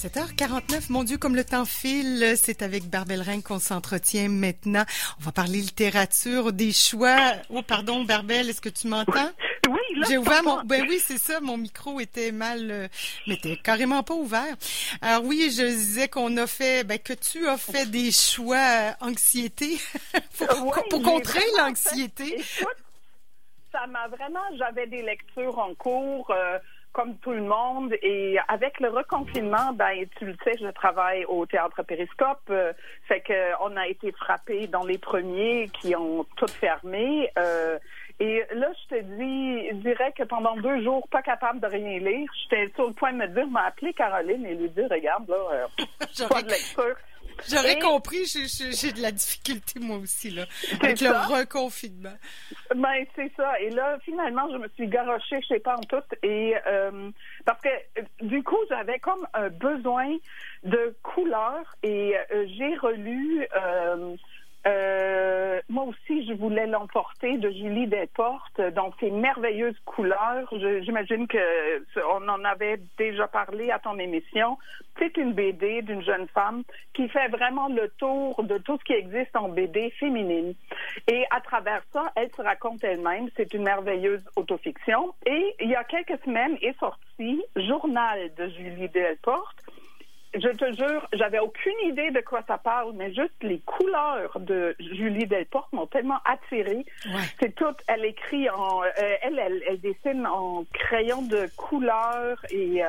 7h49, mon Dieu, comme le temps file, c'est avec Barbel Reine qu'on s'entretient maintenant. On va parler littérature, des choix. Oh, pardon, Barbel, est-ce que tu m'entends? Oui, là, J'ai ouvert mon. Ben oui, c'est ça. Mon micro était mal, euh, mais était carrément pas ouvert. Alors oui, je disais qu'on a fait, ben que tu as fait des choix euh, anxiété pour, contrer l'anxiété. ça m'a vraiment, j'avais des lectures en cours, euh, comme tout le monde, et avec le reconfinement, ben tu le sais, je travaille au théâtre Périscope, euh, fait que on a été frappés dans les premiers qui ont tout fermé. euh, et là, je te dis, je dirais que pendant deux jours, pas capable de rien lire, j'étais sur le point de me dire, m'a appelé Caroline et lui dire, regarde, là, euh, pas de lecture. J'aurais Et- compris, j'ai, de la difficulté moi aussi là, avec le reconfinement. Ben c'est ça. Et là, finalement, je me suis garochée chez Pantoute et euh, parce que du coup, j'avais comme un besoin de couleurs et euh, j'ai relu. euh, euh, moi aussi, je voulais l'emporter de Julie Desportes dans ses merveilleuses couleurs. J'imagine que on en avait déjà parlé à ton émission. C'est une BD d'une jeune femme qui fait vraiment le tour de tout ce qui existe en BD féminine. Et à travers ça, elle se raconte elle-même. C'est une merveilleuse autofiction. Et il y a quelques semaines est sorti Journal de Julie Delporte. Je te jure, j'avais aucune idée de quoi ça parle, mais juste les couleurs de Julie Delporte m'ont tellement attirée. Ouais. C'est tout, elle écrit en, euh, elle, elle, elle dessine en crayon de couleur et euh,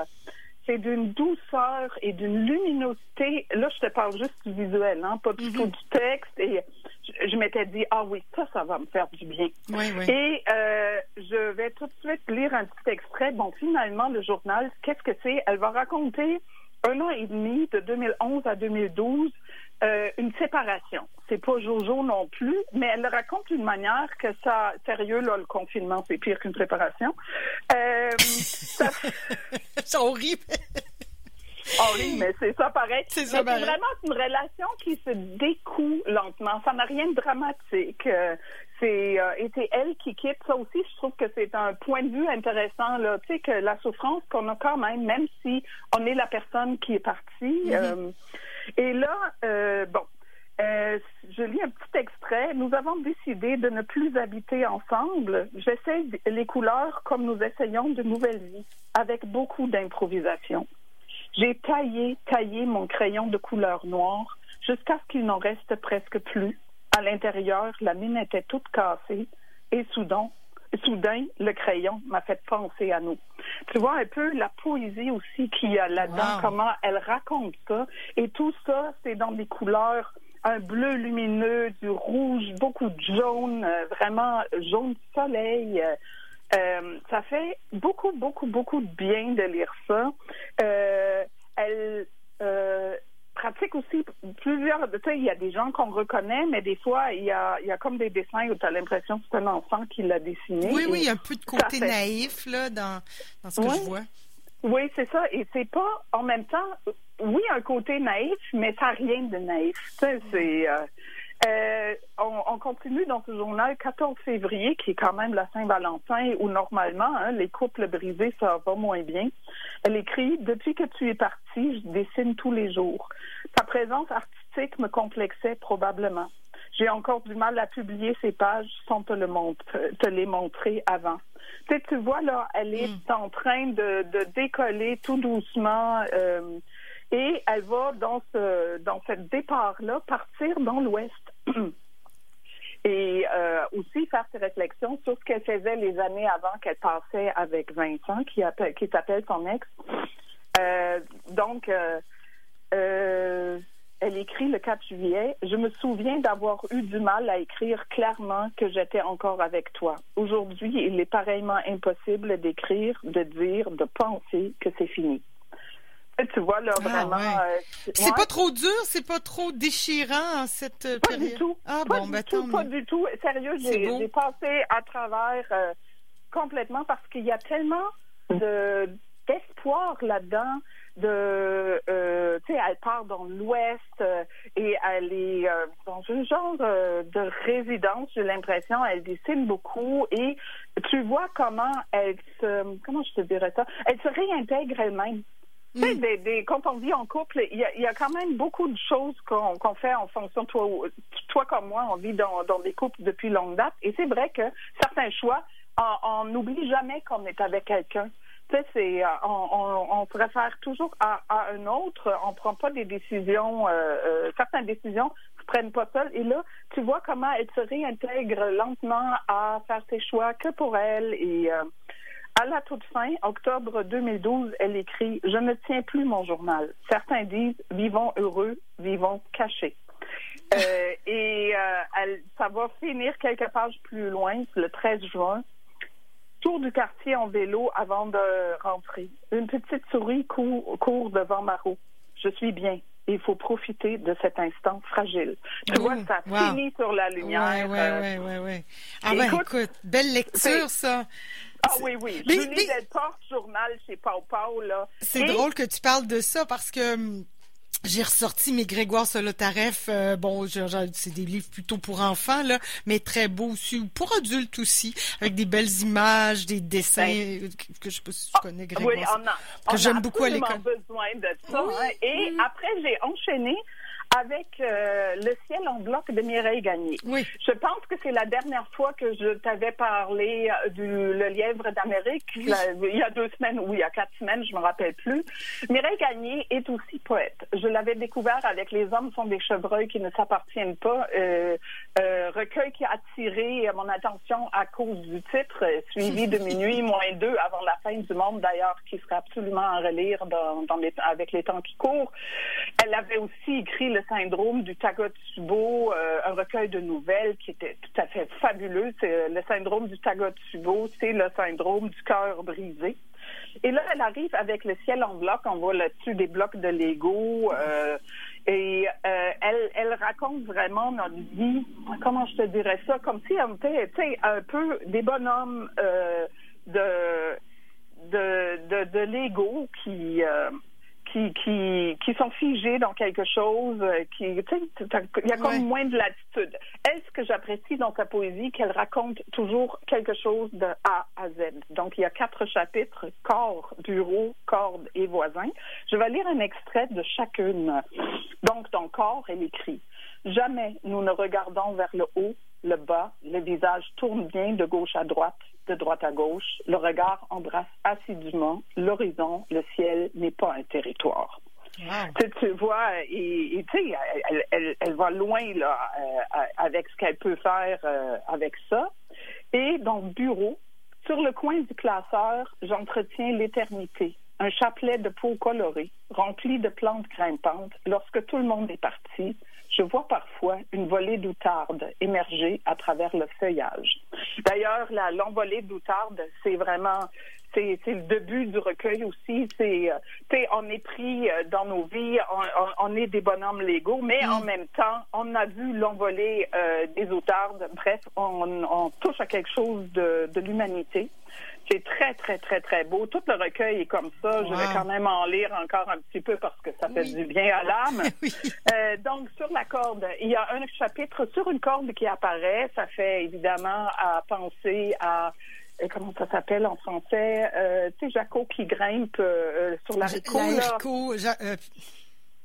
c'est d'une douceur et d'une luminosité. Là, je te parle juste du visuel, hein, pas du Mhm. tout du texte. Et je, je m'étais dit, ah oui, ça, ça va me faire du bien. Oui, oui. Et euh, je vais tout de suite lire un petit extrait. Bon, finalement, le journal, qu'est-ce que c'est? Elle va raconter un an et demi, de 2011 à 2012, euh, une séparation. C'est pas Jojo non plus, mais elle le raconte d'une manière que ça, sérieux, là, le confinement, c'est pire qu'une séparation. Euh, ça- C'est horrible. Ah mais c'est ça pareil. C'est ça pareil. vraiment une relation qui se découle lentement. Ça n'a rien de dramatique. Euh, c'est euh, et c'est elle qui quitte. Ça aussi, je trouve que c'est un point de vue intéressant. Là, tu sais que la souffrance qu'on a quand même, même si on est la personne qui est partie. Mhm. euh, et là, euh, bon. Je lis un petit extrait. Nous avons décidé de ne plus habiter ensemble. J'essaie les couleurs comme nous essayons de nouvelles vies, avec beaucoup d'improvisation. J'ai taillé, taillé mon crayon de couleur noire jusqu'à ce qu'il n'en reste presque plus. À l'intérieur, la mine était toute cassée et soudain, soudain, le crayon m'a fait penser à nous. Tu vois un peu la poésie aussi qu'il y a là-dedans, Wow. comment elle raconte ça. Et tout ça, c'est dans des couleurs, un bleu lumineux, du rouge, beaucoup de jaune, euh, vraiment jaune soleil. euh, euh, ça fait beaucoup, beaucoup, beaucoup de bien de lire ça. Euh, elle euh, pratique aussi plusieurs. Tu sais, il y a des gens qu'on reconnaît, mais des fois, il y a, il y a comme des dessins où tu as l'impression que c'est un enfant qui l'a dessiné. Oui, oui, il y a un peu de côté fait- naïf là dans, dans ce que Ouais. je vois. Oui, c'est ça. Et c'est pas, en même temps, oui, un côté naïf, mais ça n'a rien de naïf. Tu sais, c'est. euh, euh, on, on continue dans ce journal 14 février, qui est quand même la Saint-Valentin, où normalement, hein, les couples brisés, ça va moins bien. Elle écrit Depuis que tu es parti, je dessine tous les jours. Ta présence artistique me complexait probablement. J'ai encore du mal à publier ces pages sans te, le montre, te les montrer avant. Tu sais, tu vois, là, elle est en train de, de décoller tout doucement euh, et elle va, dans ce dans ce départ-là, partir dans l'Ouest. et euh, aussi faire ses réflexions sur ce qu'elle faisait les années avant qu'elle passait avec Vincent, qui, qui s'appelle son ex. Euh, donc, euh, elle écrit le 4 juillet. Je me souviens d'avoir eu du mal à écrire clairement que j'étais encore avec toi. Aujourd'hui, il est pareillement impossible d'écrire, de dire, de penser que c'est fini. Tu vois, là, Ah, vraiment. ouais. euh, C'est ouais. pas trop dur, c'est pas trop déchirant cette euh, Pas période. du tout. Ah pas bon, du ben tout, pas du tout. Sérieux, j'ai passé à travers euh, complètement parce qu'il y a tellement de d'espoir là-dedans. De, euh, tu sais, elle part dans l'Ouest euh, et elle est euh, dans un genre de résidence. J'ai l'impression, elle dessine beaucoup et tu vois comment elle se, comment je te dirais ça, elle se réintègre elle-même. Tu sais, des, des, quand on vit en couple, il y a, y a, quand même beaucoup de choses qu'on qu'on fait en fonction toi. Toi comme moi, on vit dans, dans des couples depuis longue date. Et c'est vrai que certains choix, on n'oublie jamais qu'on est avec quelqu'un. Tu sais, c'est, on, on, on, préfère toujours à, à, un autre. On prend pas des décisions, euh, euh, certaines décisions se prennent pas seules. Et là, tu vois comment elle se réintègre lentement à faire ses choix que pour elle. Et euh, à la toute fin, octobre 2012, elle écrit Je ne tiens plus mon journal. Certains disent Vivons heureux, vivons cachés. Euh, et euh, elle, ça va finir quelques pages plus loin, le 13 juin. Tour du quartier en vélo avant de rentrer. Une petite souris court, court devant ma roue. Je suis bien. Il faut profiter de cet instant fragile. Tu vois, ça wow. finit sur la lumière. Oui, oui, oui, oui. Ah ben, écoute belle lecture, ça. Ah oui, oui. Mais, Julie mais... Delporte, journal chez Pau Pau, là. C'est Et... drôle que tu parles de ça parce que hum, j'ai ressorti mes Grégoire Solotareff. Euh, bon, c'est des livres plutôt pour enfants, là, mais très beaux aussi, pour adultes aussi, avec des belles images, des dessins ben, que, que je sais pas si tu connais Grégoire. Oui, on a, que j'aime beaucoup à l'école. besoin de ça. Oui, hein. Et oui. après, j'ai enchaîné avec euh, le ciel en bloc de Mireille Gagné. Oui. Je pense que c'est la dernière fois que je t'avais parlé euh, du le lièvre d'Amérique, oui. il y a deux semaines ou il y a quatre semaines, je me rappelle plus. Mireille Gagné est aussi poète. Je l'avais découvert avec Les hommes sont des chevreuils qui ne s'appartiennent pas, euh, euh, recueil qui a attiré mon attention à cause du titre, suivi de minuit moins deux avant la fin du monde d'ailleurs, qui serait absolument à relire dans, dans les, avec les temps qui courent. Elle avait aussi écrit le syndrome du Takotsubo, euh, un recueil de nouvelles qui était tout à fait fabuleux. C'est le syndrome du Takotsubo, c'est le syndrome du cœur brisé. Et là, elle arrive avec le ciel en bloc. On voit là-dessus des blocs de Lego. Euh, et euh, elle, elle raconte vraiment notre vie. Comment je te dirais ça Comme si on était, un peu des bonhommes euh, de, de, Lego qui euh, qui, qui, qui sont figés dans quelque chose, euh, qui, il y a comme ouais. moins de latitude. Elle, ce que j'apprécie dans sa poésie, qu'elle raconte toujours quelque chose de A à Z? Donc, il y a quatre chapitres, corps, bureau, corde et voisin. Je vais lire un extrait de chacune. Donc, dans corps, elle écrit Jamais nous ne regardons vers le haut, le bas, le visage tourne bien de gauche à droite, de droite à gauche, le regard embrasse assidûment l'horizon, le ciel n'est pas un territoire. Wow. Tu, vois, et, tu sais, elle, elle, elle, va loin là euh, avec ce qu'elle peut faire euh, avec ça. Et dans le bureau, sur le coin du classeur, j'entretiens l'éternité. Un chapelet de peau colorée, rempli de plantes grimpantes. Lorsque tout le monde est parti, je vois une volée d'outarde émerger à travers le feuillage. D'ailleurs, la l'envolée d'outarde, c'est vraiment c'est le début du recueil aussi. C'est, euh, on est pris euh, dans nos vies, on, on, on est des bonhommes légaux, mais mm. en même temps, on a vu l'envolée euh, des outardes. Bref, on, on, touche à quelque chose de, de l'humanité. C'est très, très, très, très beau. Tout le recueil est comme ça. Wow. Je vais quand même en lire encore un petit peu parce que ça fait oui. du bien à l'âme. oui. euh, donc, sur la corde, il y a un chapitre sur une corde qui apparaît. Ça fait évidemment à penser à comment ça s'appelle en français, euh, tu sais, Jaco qui grimpe euh, sur l'haricot. L'haricot, euh,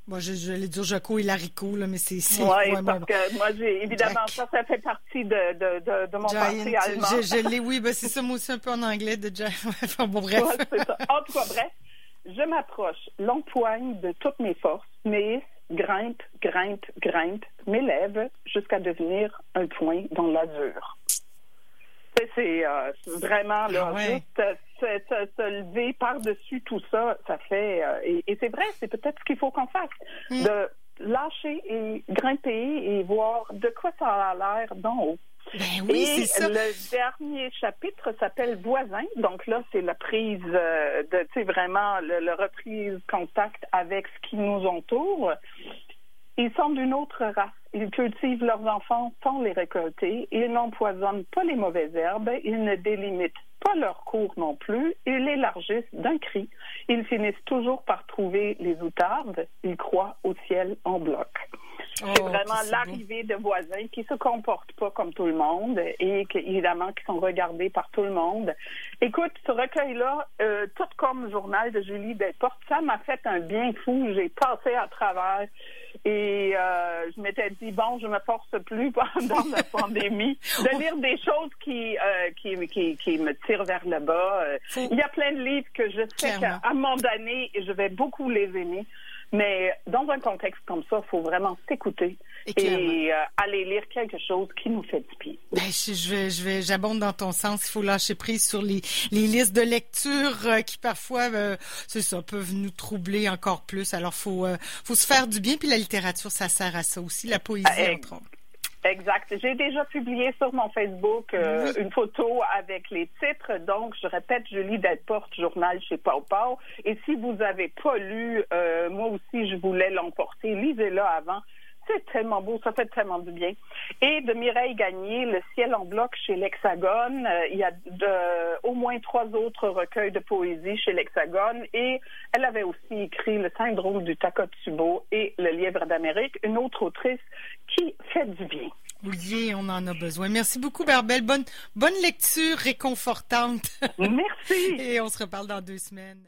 moi, je, je vais dire Jaco et l'haricot, là, mais c'est... Oui, ouais, parce bon. que moi, j'ai, évidemment, Jack. ça, ça fait partie de, de, de, de mon Giant, passé allemand. Je, je l'ai, oui, ben, c'est ça, moi aussi, un peu en anglais, de Jack. enfin, bon, bref. Ouais, c'est ça. En tout cas, bref, je m'approche, l'empoigne de toutes mes forces, mais grimpe, grimpe, grimpe, m'élève jusqu'à devenir un point dans l'azur c'est euh, vraiment là, ah ouais. juste se, se, se lever par-dessus tout ça, ça fait euh, et, et c'est vrai, c'est peut-être ce qu'il faut qu'on fasse. Mm. De lâcher et grimper et voir de quoi ça a l'air d'en haut. Ben oui, et ça. le dernier chapitre s'appelle Voisin. Donc là, c'est la prise euh, de, tu sais, vraiment le, le reprise contact avec ce qui nous entoure. Ils sont d'une autre race Ils cultivent leurs enfants sans les récolter. Ils n'empoisonnent pas les mauvaises herbes. Ils ne délimitent pas leur cours non plus. Ils élargissent d'un cri. Ils finissent toujours par trouver les outardes. Ils croient au ciel en bloc. Oh, c'est vraiment l'arrivée de voisins qui se comportent pas comme tout le monde et qui, évidemment qui sont regardés par tout le monde. Écoute, ce recueil-là, euh, tout comme Journal de Julie Desportes, ça m'a fait un bien fou. J'ai passé à travers et euh, je m'étais dit bon, je me force plus pendant la pandémie de lire des choses qui, euh, qui, qui, qui me tirent vers le bas. Il y a plein de livres que je sais qu'à un moment donné, je vais beaucoup les aimer. Mais dans un contexte comme ça, il faut vraiment s'écouter et, euh, aller lire quelque chose qui nous fait du bien. Ben, je, vais, je vais, j'abonde dans ton sens. Il faut lâcher prise sur les, les listes de lecture euh, qui parfois, euh, c'est ça, peuvent nous troubler encore plus. Alors, faut, faut se faire du bien. Puis la littérature, ça sert à ça aussi. La poésie, ah, entre autres. Exact. J'ai déjà publié sur mon Facebook euh, une photo avec les titres. Donc, je répète, Julie Delporte, journal chez Pau Pau. Et si vous n'avez pas lu, euh, moi aussi, je voulais l'emporter. Lisez-le avant. C'est tellement beau, ça fait tellement du bien. Et de Mireille Gagné, Le ciel en bloc chez l'Hexagone. Euh, il y a au moins trois autres recueils de poésie chez l'Hexagone. Et elle avait aussi écrit Le syndrome du Takotsubo et Le lièvre d'Amérique, une autre autrice qui fait du bien. Oui, on en a besoin. Merci beaucoup, Barbel. Bonne, bonne lecture réconfortante. Merci. Et on se reparle dans deux semaines.